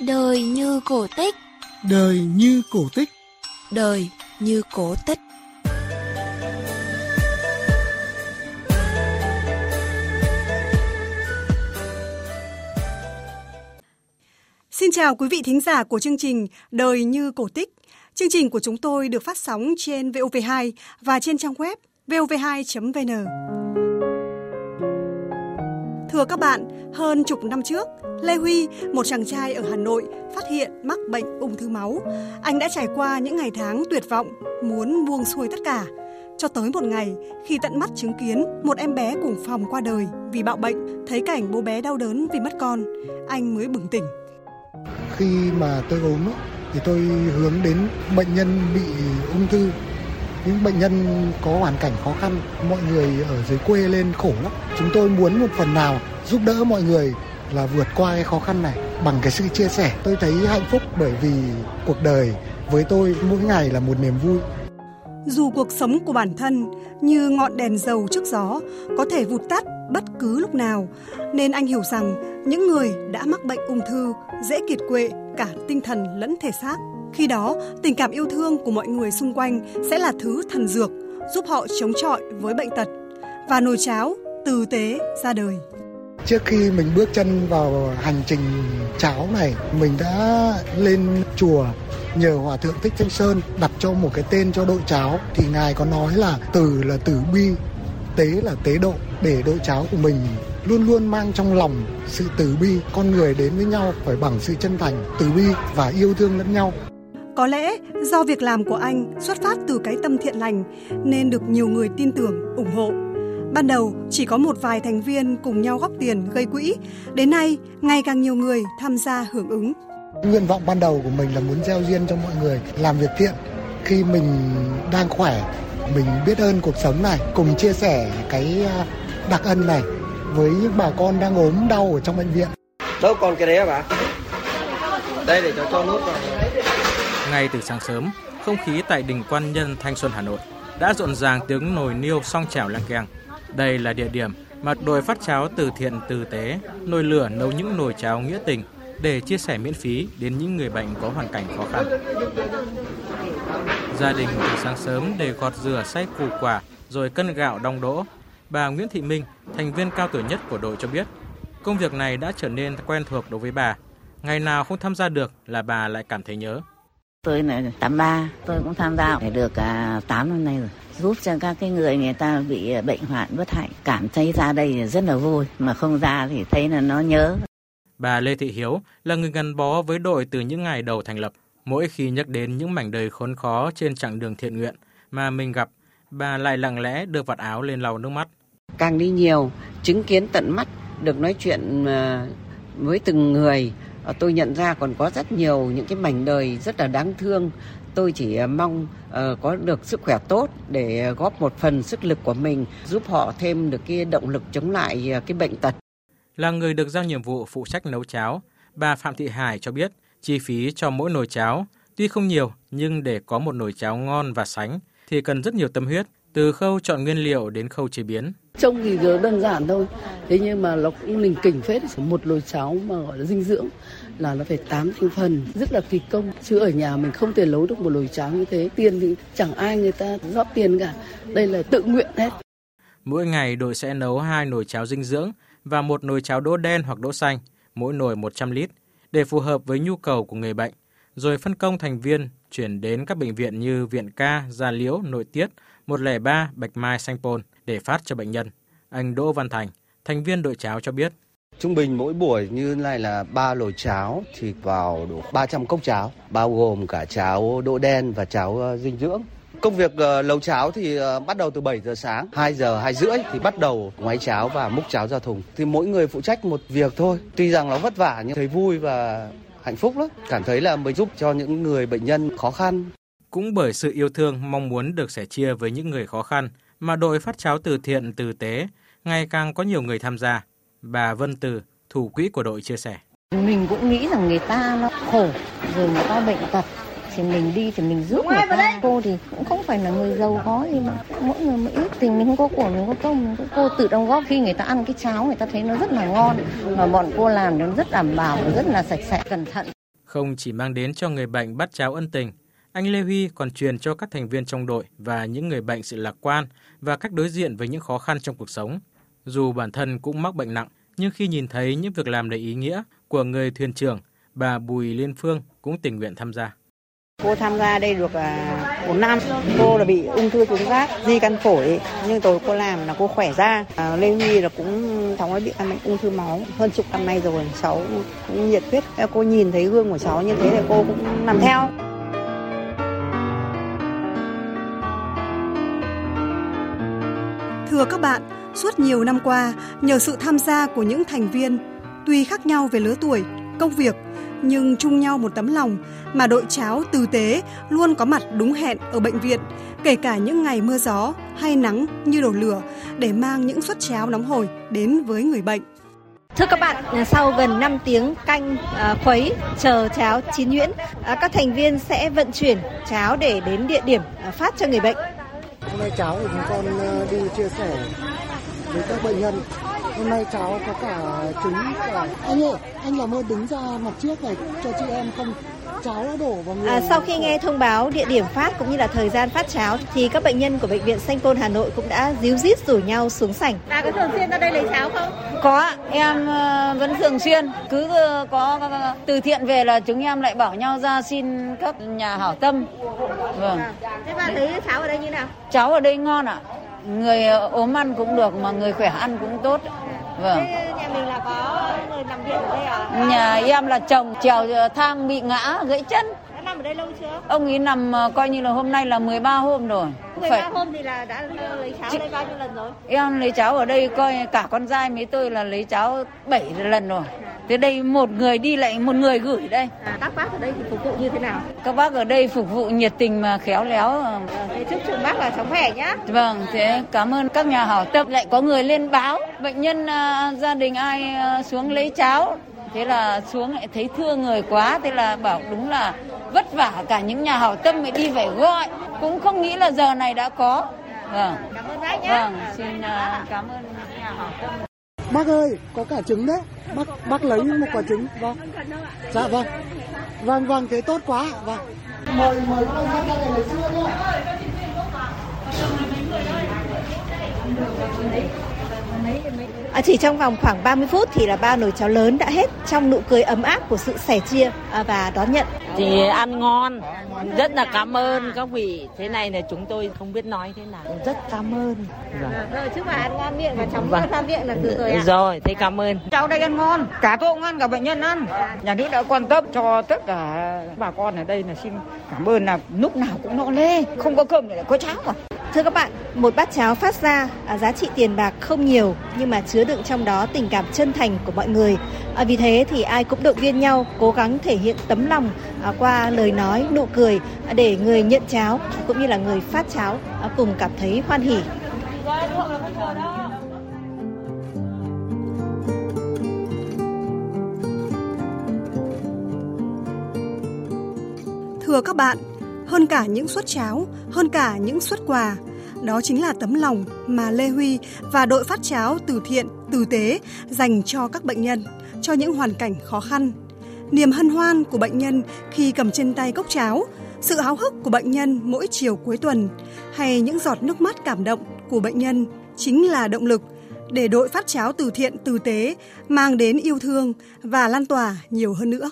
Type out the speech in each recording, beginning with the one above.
Đời như cổ tích Đời như cổ tích Đời như cổ tích Xin chào quý vị thính giả của chương trình Đời như cổ tích. Chương trình của chúng tôi được phát sóng trên VOV2 và trên trang web vov2.vn. Thưa các bạn, hơn chục năm trước, Lê Huy, một chàng trai ở Hà Nội, phát hiện mắc bệnh ung thư máu. Anh đã trải qua những ngày tháng tuyệt vọng, muốn buông xuôi tất cả. Cho tới một ngày, khi tận mắt chứng kiến một em bé cùng phòng qua đời vì bạo bệnh, thấy cảnh bố bé đau đớn vì mất con, anh mới bừng tỉnh. Khi mà tôi ốm thì tôi hướng đến bệnh nhân bị ung thư những bệnh nhân có hoàn cảnh khó khăn, mọi người ở dưới quê lên khổ lắm. Chúng tôi muốn một phần nào giúp đỡ mọi người là vượt qua cái khó khăn này bằng cái sự chia sẻ. Tôi thấy hạnh phúc bởi vì cuộc đời với tôi mỗi ngày là một niềm vui. Dù cuộc sống của bản thân như ngọn đèn dầu trước gió có thể vụt tắt bất cứ lúc nào, nên anh hiểu rằng những người đã mắc bệnh ung thư dễ kiệt quệ cả tinh thần lẫn thể xác khi đó, tình cảm yêu thương của mọi người xung quanh sẽ là thứ thần dược giúp họ chống chọi với bệnh tật và nồi cháo từ tế ra đời. Trước khi mình bước chân vào hành trình cháo này, mình đã lên chùa nhờ Hòa Thượng Thích Thanh Sơn đặt cho một cái tên cho đội cháo. Thì Ngài có nói là từ là từ bi, tế là tế độ để đội cháo của mình luôn luôn mang trong lòng sự từ bi. Con người đến với nhau phải bằng sự chân thành từ bi và yêu thương lẫn nhau có lẽ do việc làm của anh xuất phát từ cái tâm thiện lành nên được nhiều người tin tưởng, ủng hộ. Ban đầu chỉ có một vài thành viên cùng nhau góp tiền gây quỹ, đến nay ngày càng nhiều người tham gia hưởng ứng. Nguyện vọng ban đầu của mình là muốn gieo duyên cho mọi người làm việc thiện khi mình đang khỏe, mình biết ơn cuộc sống này, cùng chia sẻ cái à, đặc ân này với những bà con đang ốm đau ở trong bệnh viện. Đâu còn cái đấy hả bà? Đây để cho cho nút vào. Ngay từ sáng sớm, không khí tại đình Quan Nhân Thanh Xuân Hà Nội đã rộn ràng tiếng nồi niêu song chảo lang keng. Đây là địa điểm mà đội phát cháo từ thiện từ tế nồi lửa nấu những nồi cháo nghĩa tình để chia sẻ miễn phí đến những người bệnh có hoàn cảnh khó khăn. Gia đình từ sáng sớm để gọt rửa xay củ quả rồi cân gạo đong đỗ. Bà Nguyễn Thị Minh, thành viên cao tuổi nhất của đội cho biết, công việc này đã trở nên quen thuộc đối với bà. Ngày nào không tham gia được là bà lại cảm thấy nhớ. Tôi là 83, tôi cũng tham gia phải được à, 8 năm nay rồi. Giúp cho các cái người người ta bị à, bệnh hoạn bất hạnh cảm thấy ra đây rất là vui, mà không ra thì thấy là nó nhớ. Bà Lê Thị Hiếu là người gắn bó với đội từ những ngày đầu thành lập. Mỗi khi nhắc đến những mảnh đời khốn khó trên chặng đường thiện nguyện mà mình gặp, bà lại lặng lẽ đưa vạt áo lên lau nước mắt. Càng đi nhiều, chứng kiến tận mắt, được nói chuyện à, với từng người, Ờ, tôi nhận ra còn có rất nhiều những cái mảnh đời rất là đáng thương tôi chỉ ờ, mong uh, có được sức khỏe tốt để góp một phần sức lực của mình giúp họ thêm được cái động lực chống lại cái bệnh tật. Là người được giao nhiệm vụ phụ trách nấu cháo, bà Phạm Thị Hải cho biết chi phí cho mỗi nồi cháo tuy không nhiều nhưng để có một nồi cháo ngon và sánh thì cần rất nhiều tâm huyết từ khâu chọn nguyên liệu đến khâu chế biến. Trông thì đơn giản thôi, thế nhưng mà nó cũng lình kỉnh phết. Một nồi cháo mà gọi là dinh dưỡng là nó phải 8 thành phần, rất là kỳ công. Chứ ở nhà mình không thể nấu được một nồi cháo như thế. Tiền thì chẳng ai người ta rót tiền cả, đây là tự nguyện hết. Mỗi ngày đội sẽ nấu hai nồi cháo dinh dưỡng và một nồi cháo đỗ đen hoặc đỗ xanh, mỗi nồi 100 lít, để phù hợp với nhu cầu của người bệnh, rồi phân công thành viên chuyển đến các bệnh viện như Viện Ca, Gia Liễu, Nội Tiết, 103 Bạch Mai Sanh Pôn để phát cho bệnh nhân. Anh Đỗ Văn Thành, thành viên đội cháo cho biết. Trung bình mỗi buổi như này là 3 nồi cháo thì vào đủ 300 cốc cháo, bao gồm cả cháo đỗ đen và cháo ờ, dinh dưỡng. Công việc uh, nấu cháo thì ờ, bắt đầu từ 7 giờ sáng, 2 giờ 2 rưỡi thì bắt đầu ngoái cháo và múc cháo ra thùng. Thì mỗi người phụ trách một việc thôi. Tuy rằng nó vất vả nhưng thấy vui và hạnh phúc lắm. Cảm thấy là mình giúp cho những người bệnh nhân khó khăn. Cũng bởi sự yêu thương mong muốn được sẻ chia với những người khó khăn mà đội phát cháo từ thiện từ tế ngày càng có nhiều người tham gia. Bà Vân Từ, thủ quỹ của đội chia sẻ. Mình cũng nghĩ rằng người ta nó khổ, rồi người ta bệnh tật, thì mình đi thì mình giúp người ta. Cô thì cũng không phải là người giàu có gì mà mỗi người một ít thì mình không có của mình có công cô tự đóng góp khi người ta ăn cái cháo người ta thấy nó rất là ngon mà bọn cô làm nó rất đảm bảo rất là sạch sẽ cẩn thận Không chỉ mang đến cho người bệnh bát cháo ân tình, anh Lê Huy còn truyền cho các thành viên trong đội và những người bệnh sự lạc quan và cách đối diện với những khó khăn trong cuộc sống. Dù bản thân cũng mắc bệnh nặng, nhưng khi nhìn thấy những việc làm đầy ý nghĩa của người thuyền trưởng, bà Bùi Liên Phương cũng tình nguyện tham gia. Cô tham gia đây được à, 4 năm. Cô là bị ung thư tuyến giáp, di căn phổi. Nhưng tối cô làm là cô khỏe ra. À, Lê Huy là cũng cháu ấy bị căn bệnh ung thư máu hơn chục năm nay rồi. Cháu cũng nhiệt huyết. Cô nhìn thấy gương của cháu như thế thì cô cũng làm theo. Thưa các bạn, suốt nhiều năm qua, nhờ sự tham gia của những thành viên, tuy khác nhau về lứa tuổi, công việc, nhưng chung nhau một tấm lòng mà đội cháo tử tế luôn có mặt đúng hẹn ở bệnh viện, kể cả những ngày mưa gió hay nắng như đổ lửa để mang những suất cháo nóng hổi đến với người bệnh. Thưa các bạn, sau gần 5 tiếng canh à, khuấy chờ cháo chín nhuyễn, à, các thành viên sẽ vận chuyển cháo để đến địa điểm à, phát cho người bệnh. Hôm nay cháu của chúng con ờ, đi chia sẻ với các bệnh nhân. Hôm nay cháu có cả trứng cả anh ơi, anh làm ơn đứng ra mặt trước này cho chị em không? Cháo đã đổ vào người à, sau khi nghe thông báo địa điểm phát cũng như là thời gian phát cháo thì các bệnh nhân của bệnh viện Sanh Pôn Hà Nội cũng đã díu dít rủ nhau xuống sảnh. Bà có thường xuyên ra đây lấy cháo không? Có, em ờ, vẫn thường xuyên. Cứ ờ, có từ thiện về là chúng em lại bảo nhau ra xin các nhà hảo tâm. Vâng. Thế bà thấy cháo ở đây như nào? Cháo ở đây ngon ạ. À người ốm ăn cũng được mà người khỏe ăn cũng tốt vâng. Thế nhà mình là có người nằm viện ở đây à? Nhà em là chồng trèo thang bị ngã gãy chân. Đã nằm ở đây lâu chưa? Ông ấy nằm ờ, coi như là hôm nay là 13 hôm rồi. 13 Phải... hôm thì là đã lấy cháo Chị... đây bao nhiêu lần rồi? Em lấy cháo ở đây coi cả con trai mấy tôi là lấy cháo 7 lần rồi Thế đây một người đi lại một người gửi đây. À, các bác ở đây thì phục vụ như thế nào? Các bác ở đây phục vụ nhiệt tình mà khéo léo. À, thế chúc chúng bác là sống khỏe nhá. Vâng, thế cảm ơn các nhà hảo tâm lại có người lên báo bệnh nhân à, gia đình ai à, xuống lấy cháo. Thế là xuống lại thấy thương người quá, thế là bảo đúng là vất vả cả những nhà hảo tâm mới đi phải gọi. Cũng không nghĩ là giờ này đã có. Vâng. Cảm ơn bác nhé. Vâng, xin uh, cảm ơn nhà hảo tâm. Bác ơi, có cả trứng đấy. Bác bác lấy một quả trứng. Vâng. Dạ vâng. Vâng vâng, thế tốt quá. Vâng. Mời mời các anh ra đây lấy xưa nhé. À, chỉ trong vòng khoảng 30 phút thì là ba nồi cháo lớn đã hết trong nụ cười ấm áp của sự sẻ chia à, và đón nhận. Thì ăn ngon, rất là cảm ơn các vị. Thế này là chúng tôi không biết nói thế nào. Rất cảm ơn. Vâng. Rồi chúc bà ăn ngon miệng và chóng vâng. ngon miệng là từ rồi ạ. Rồi, thế cảm ơn. Cháu đây ăn ngon, cả tôi cũng ăn, cả bệnh nhân ăn. Nhà nước đã quan tâm cho tất cả bà con ở đây là xin cảm ơn là lúc nào cũng no lê, không có cơm để có cháo mà. Thưa các bạn, một bát cháo phát ra à, giá trị tiền bạc không nhiều nhưng mà chứa đựng trong đó tình cảm chân thành của mọi người. À, vì thế thì ai cũng động viên nhau cố gắng thể hiện tấm lòng à, qua lời nói, nụ cười à, để người nhận cháo cũng như là người phát cháo à, cùng cảm thấy hoan hỉ. Thưa các bạn, hơn cả những suất cháo, hơn cả những suất quà, đó chính là tấm lòng mà Lê Huy và đội phát cháo từ thiện, tử tế dành cho các bệnh nhân, cho những hoàn cảnh khó khăn. Niềm hân hoan của bệnh nhân khi cầm trên tay cốc cháo, sự háo hức của bệnh nhân mỗi chiều cuối tuần hay những giọt nước mắt cảm động của bệnh nhân chính là động lực để đội phát cháo từ thiện tử tế mang đến yêu thương và lan tỏa nhiều hơn nữa.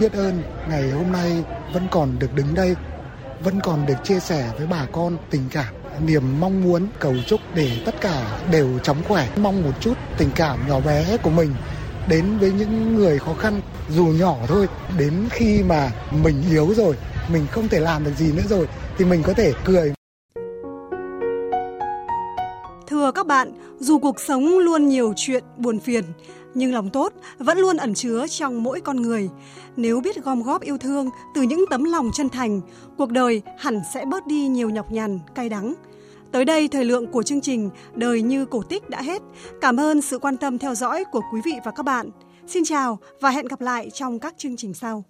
Biết ơn ngày hôm nay vẫn còn được đứng đây vẫn còn được chia sẻ với bà con tình cảm niềm mong muốn cầu chúc để tất cả đều chóng khỏe. Mong một chút tình cảm nhỏ bé của mình đến với những người khó khăn dù nhỏ thôi đến khi mà mình yếu rồi mình không thể làm được gì nữa rồi thì mình có thể cười. Thưa các bạn, dù cuộc sống luôn nhiều chuyện buồn phiền, nhưng lòng tốt vẫn luôn ẩn chứa trong mỗi con người. Nếu biết gom góp yêu thương từ những tấm lòng chân thành, cuộc đời hẳn sẽ bớt đi nhiều nhọc nhằn, cay đắng. Tới đây thời lượng của chương trình Đời như cổ tích đã hết. Cảm ơn sự quan tâm theo dõi của quý vị và các bạn. Xin chào và hẹn gặp lại trong các chương trình sau.